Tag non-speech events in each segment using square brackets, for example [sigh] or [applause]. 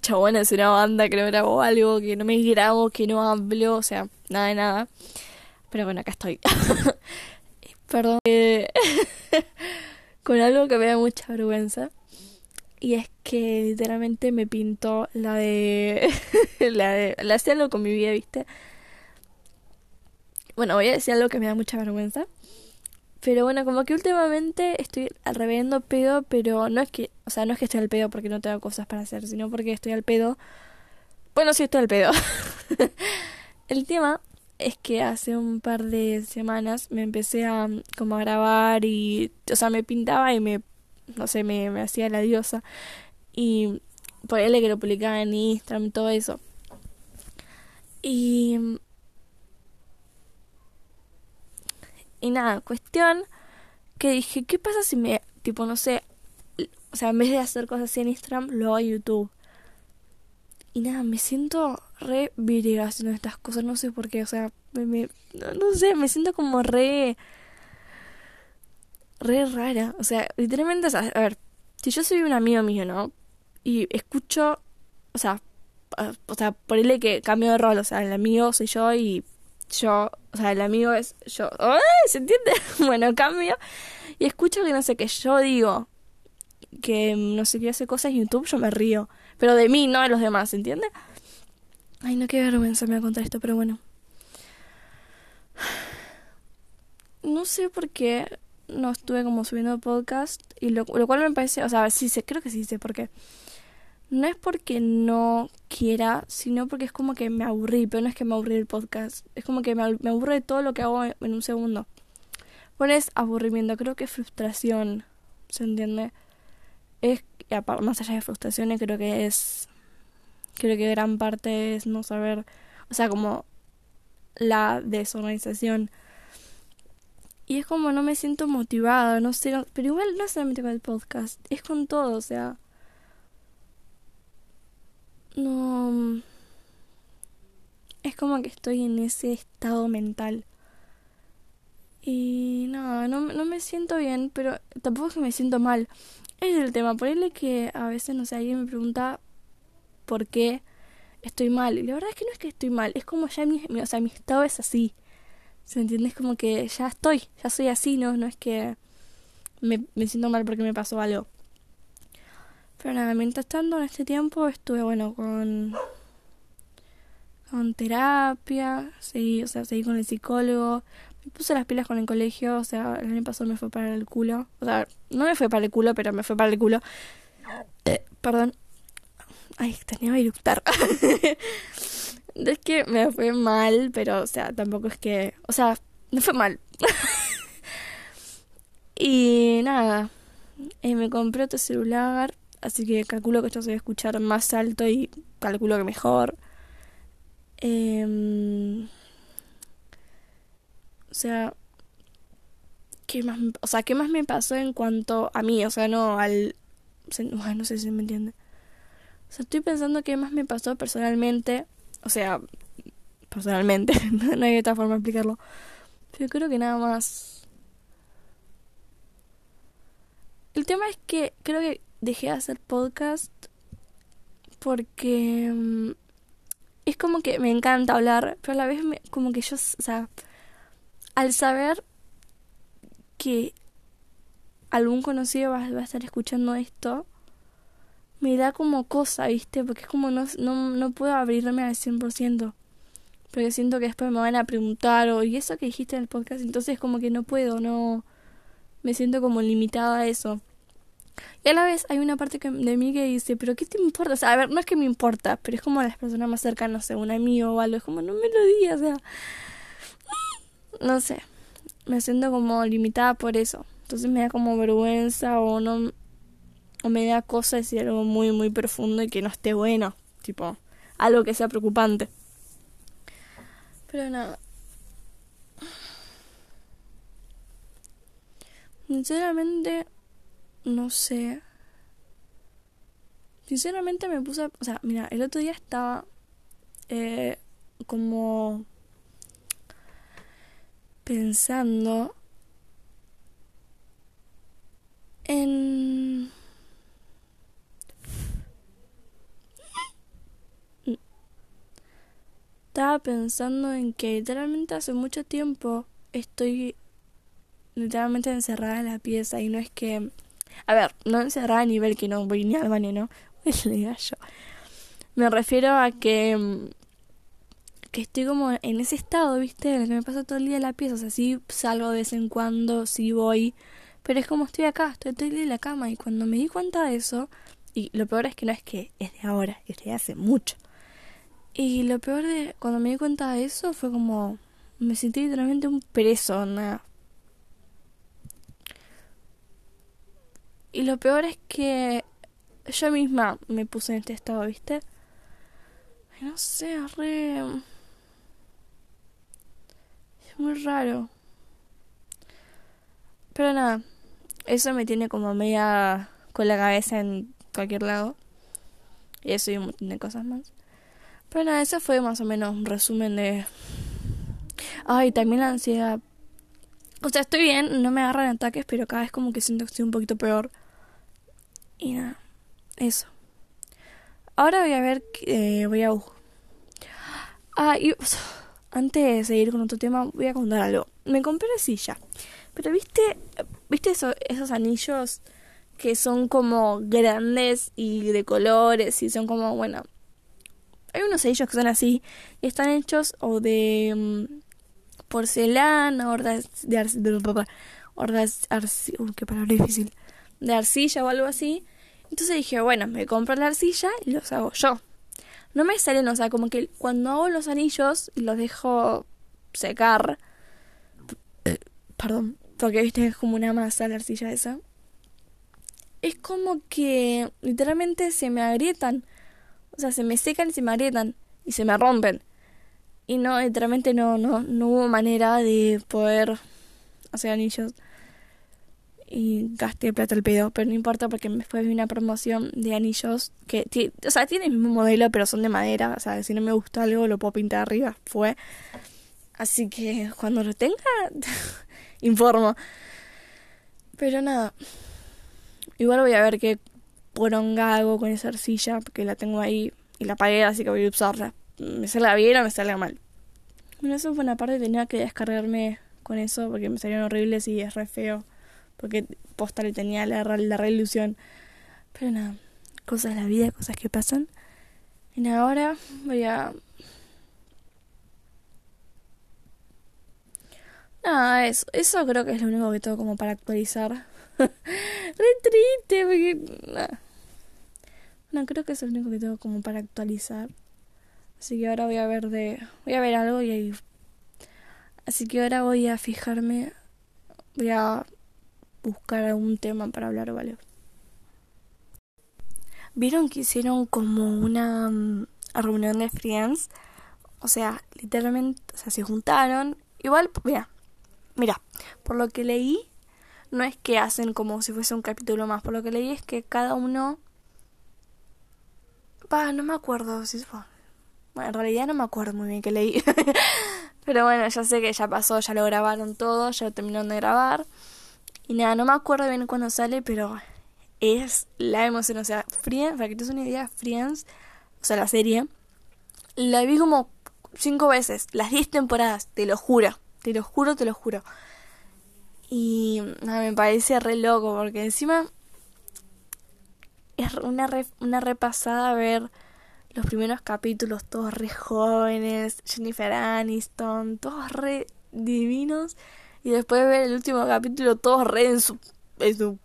chabones en una banda que no grabo algo, que no me grabo, que no hablo, o sea, nada de nada. Pero bueno, acá estoy. [laughs] Perdón. Eh, [laughs] con algo que me da mucha vergüenza. Y es que literalmente me pintó la de. [laughs] la de. La hacía algo con mi vida, ¿viste? Bueno, voy a decir algo que me da mucha vergüenza. Pero bueno, como que últimamente estoy reviendo pedo, pero no es que, o sea, no es que esté al pedo porque no tengo cosas para hacer, sino porque estoy al pedo. Bueno, sí estoy al pedo. [laughs] El tema es que hace un par de semanas me empecé a como a grabar y, o sea, me pintaba y me, no sé, me, me hacía la diosa. Y por él que lo publicaba en Instagram todo eso. Y Y nada, cuestión que dije, ¿qué pasa si me, tipo, no sé, o sea, en vez de hacer cosas así en Instagram, lo hago en YouTube? Y nada, me siento re virga haciendo estas cosas, no sé por qué, o sea, me, no, sé, me siento como re, re rara, o sea, literalmente, a ver, si yo soy un amigo mío, ¿no? Y escucho, o sea, o sea, ponele que cambio de rol, o sea, el amigo soy yo y yo, o sea, el amigo es yo. ¿Se entiende? [laughs] bueno, cambio. Y escucho que no sé qué yo digo. Que no sé qué hace cosas en YouTube, yo me río. Pero de mí, no de los demás, ¿se entiende? Ay, no, qué vergüenza me va a contar esto, pero bueno. [sighs] No sé por qué no estuve como subiendo podcast. Y lo, lo cual me parece, o sea, sí sé, creo que sí sé por qué no es porque no quiera, sino porque es como que me aburrí, pero no es que me aburrí el podcast, es como que me, aburre todo lo que hago en un segundo. Bueno, es aburrimiento, creo que es frustración, ¿se entiende? Es, más allá de frustraciones, creo que es, creo que gran parte es no saber, o sea, como la desorganización. Y es como no me siento motivada, no sé, pero igual no solamente con el podcast, es con todo, o sea no... Es como que estoy en ese estado mental. Y no, no, no me siento bien, pero tampoco es que me siento mal. Es el tema, ponerle que a veces, no sé, alguien me pregunta por qué estoy mal. Y la verdad es que no es que estoy mal, es como ya mi, o sea, mi estado es así. ¿Se entiende? Es como que ya estoy, ya soy así, ¿no? No es que me, me siento mal porque me pasó algo. Pero nada, mientras tanto en este tiempo estuve, bueno, con con terapia, seguí, o sea, seguí con el psicólogo, me puse las pilas con el colegio, o sea, el año pasado me fue para el culo, o sea, no me fue para el culo, pero me fue para el culo. Eh, perdón. Ay, tenía que eructar. [laughs] es que me fue mal, pero, o sea, tampoco es que, o sea, me fue mal. [laughs] y nada, eh, me compré otro celular Así que calculo que esto se va a escuchar más alto y calculo que mejor. Em, o sea, ¿qué más, o sea, ¿qué más me pasó en cuanto a mí? O sea, no al... No sé si me entiende. O sea, estoy pensando qué más me pasó personalmente. O sea, personalmente. [laughs] no hay otra forma de explicarlo. Pero creo que nada más. El tema es que creo que dejé de hacer podcast porque mm, es como que me encanta hablar, pero a la vez me, como que yo, o sea, al saber que algún conocido va, a estar escuchando esto, me da como cosa, ¿viste? Porque es como no, no, no puedo abrirme al 100%. Porque siento que después me van a preguntar, o y eso que dijiste en el podcast, entonces como que no puedo, no. Me siento como limitada a eso. Y a la vez hay una parte de mí que dice, pero ¿qué te importa? O sea, a ver, no es que me importa, pero es como las personas más cercanas, sé, un amigo o algo, es como, no me lo digas, o sea, no sé, me siento como limitada por eso. Entonces me da como vergüenza o no, o me da cosa decir algo muy, muy profundo y que no esté bueno, tipo, algo que sea preocupante. Pero nada. Sinceramente, no sé. Sinceramente me puse, o sea, mira, el otro día estaba eh, como pensando en estaba pensando en que literalmente hace mucho tiempo estoy literalmente encerrada en la pieza y no es que... A ver, no encerrada a nivel que no voy ni al baño, ¿no? [laughs] le yo. Me refiero a que... Mm, que estoy como en ese estado, ¿viste? En el que me paso todo el día en la pieza. O sea, sí salgo de vez en cuando, sí voy. Pero es como estoy acá, estoy todo el día en la cama. Y cuando me di cuenta de eso... Y lo peor es que no es que es de ahora, es de hace mucho. Y lo peor de cuando me di cuenta de eso fue como me sentí literalmente un preso, nada. Y lo peor es que yo misma me puse en este estado, ¿viste? no sé, re... Es muy raro. Pero nada, eso me tiene como media con la cabeza en cualquier lado. Y eso y un montón de cosas más. Pero nada, eso fue más o menos un resumen de... Ay, también la ansiedad. O sea, estoy bien, no me agarran ataques, pero cada vez como que siento que estoy un poquito peor. Y nada, eso. Ahora voy a ver, eh, voy a... Ah, y antes de seguir con otro tema, voy a contar algo. Me compré la silla. Pero viste, viste esos anillos que son como grandes y de colores y son como, bueno, hay unos sellos que son así y están hechos o de mm, porcelana o de, de, qué palabra difícil, de arcilla o algo así. Entonces dije, bueno, me compro la arcilla y los hago yo. No me salen, o sea, como que cuando hago los anillos y los dejo secar, perdón, porque viste es como una masa la arcilla esa, es como que literalmente se me agrietan. O sea, se me secan y se me agrietan y se me rompen. Y no, literalmente no, no, no hubo manera de poder hacer anillos. Y gasté plata al pedo, pero no importa porque me fue una promoción de anillos que, o sea, tiene el mismo modelo, pero son de madera. O sea, si no me gusta algo, lo puedo pintar arriba. Fue. Así que cuando lo tenga, [laughs] informo. Pero nada. Igual voy a ver qué poronga hago con esa arcilla, porque la tengo ahí y la pagué, así que voy a usarla. Me salga bien o me salga mal. Bueno, eso fue una parte, tenía que descargarme con eso, porque me salieron horribles y es re feo. Porque posta le tenía la, la re ilusión. Pero nada, cosas de la vida, cosas que pasan. Y ahora voy a Nada, eso, eso creo que es lo único que tengo como para actualizar. [laughs] Re triste, porque. No, creo que es lo único que tengo como para actualizar. Así que ahora voy a ver de. Voy a ver algo y ahí. Así que ahora voy a fijarme. Voy a buscar algún tema para hablar, ¿vale? ¿Vieron que hicieron como una mm, reunión de friends? O sea, literalmente, o sea, se juntaron. Igual, mira, mira, por lo que leí, no es que hacen como si fuese un capítulo más. Por lo que leí es que cada uno Pa, no me acuerdo si fue. Bueno, en realidad no me acuerdo muy bien que leí. [laughs] Pero bueno, ya sé que ya pasó, ya lo grabaron todo, ya lo terminaron de grabar. Y nada, no me acuerdo bien cuándo sale, pero es la emoción. O sea, Friends, para que te des una idea, Friends, o sea, la serie, la vi como cinco veces, las diez temporadas, te lo juro, te lo juro, te lo juro. Y nada, me parece re loco, porque encima es una, una repasada ver los primeros capítulos, todos re jóvenes, Jennifer Aniston, todos re divinos. Y después ver el último capítulo, todos re en su, en su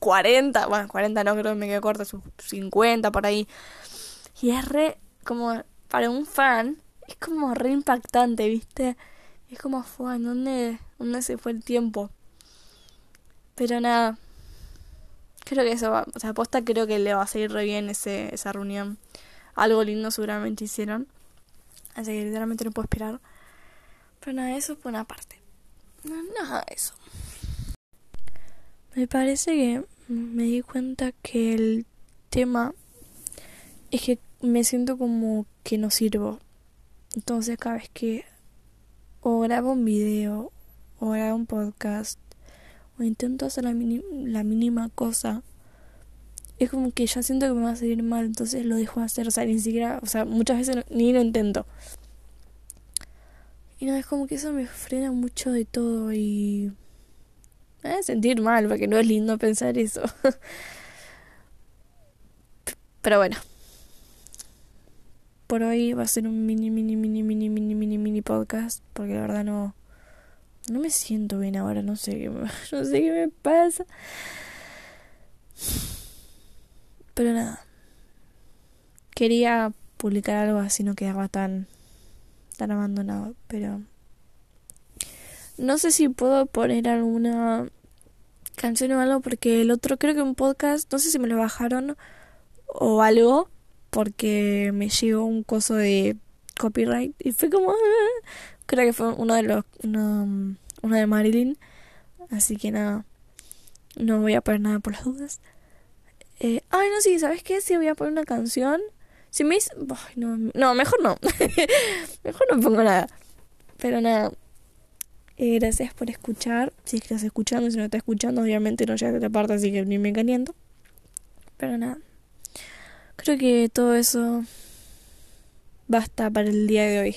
40, bueno, 40 no creo que me quede corto, sus 50 por ahí. Y es re, como, para un fan, es como re impactante, ¿viste? Es como, fue, ¿dónde, ¿dónde se fue el tiempo? Pero nada, Creo que eso va, o sea, aposta creo que le va a seguir re bien ese, esa reunión. Algo lindo seguramente hicieron. Así que literalmente no puedo esperar. Pero nada, eso por una parte. No, nada de eso. Me parece que me di cuenta que el tema es que me siento como que no sirvo. Entonces cada vez que o grabo un video o grabo un podcast intento hacer la, la mínima cosa, es como que ya siento que me va a salir mal, entonces lo dejo hacer, o sea, ni siquiera, o sea, muchas veces ni lo intento. Y no, es como que eso me frena mucho de todo y... Me hace sentir mal, porque no es lindo pensar eso. [laughs] Pero bueno. Por hoy va a ser un mini, mini, mini, mini, mini, mini, mini podcast. Porque la verdad no... No me siento bien ahora, no sé qué [laughs] no sé qué me pasa. Pero nada. Quería publicar algo así no quedaba tan tan abandonado, pero no sé si puedo poner alguna canción o algo porque el otro creo que un podcast, no sé si me lo bajaron o algo porque me llegó un coso de copyright y fue como [laughs] creo que fue uno de los uno, uno de Marilyn así que nada no voy a poner nada por las dudas. Eh, ay no sí sabes qué sí voy a poner una canción si me dice... no, no, mejor no. [laughs] mejor no pongo nada. Pero nada. Eh, gracias por escuchar. Si es estás escuchando, si no estás escuchando, obviamente no llega a esta parte, así que ni me caliento. Pero nada. Creo que todo eso basta para el día de hoy.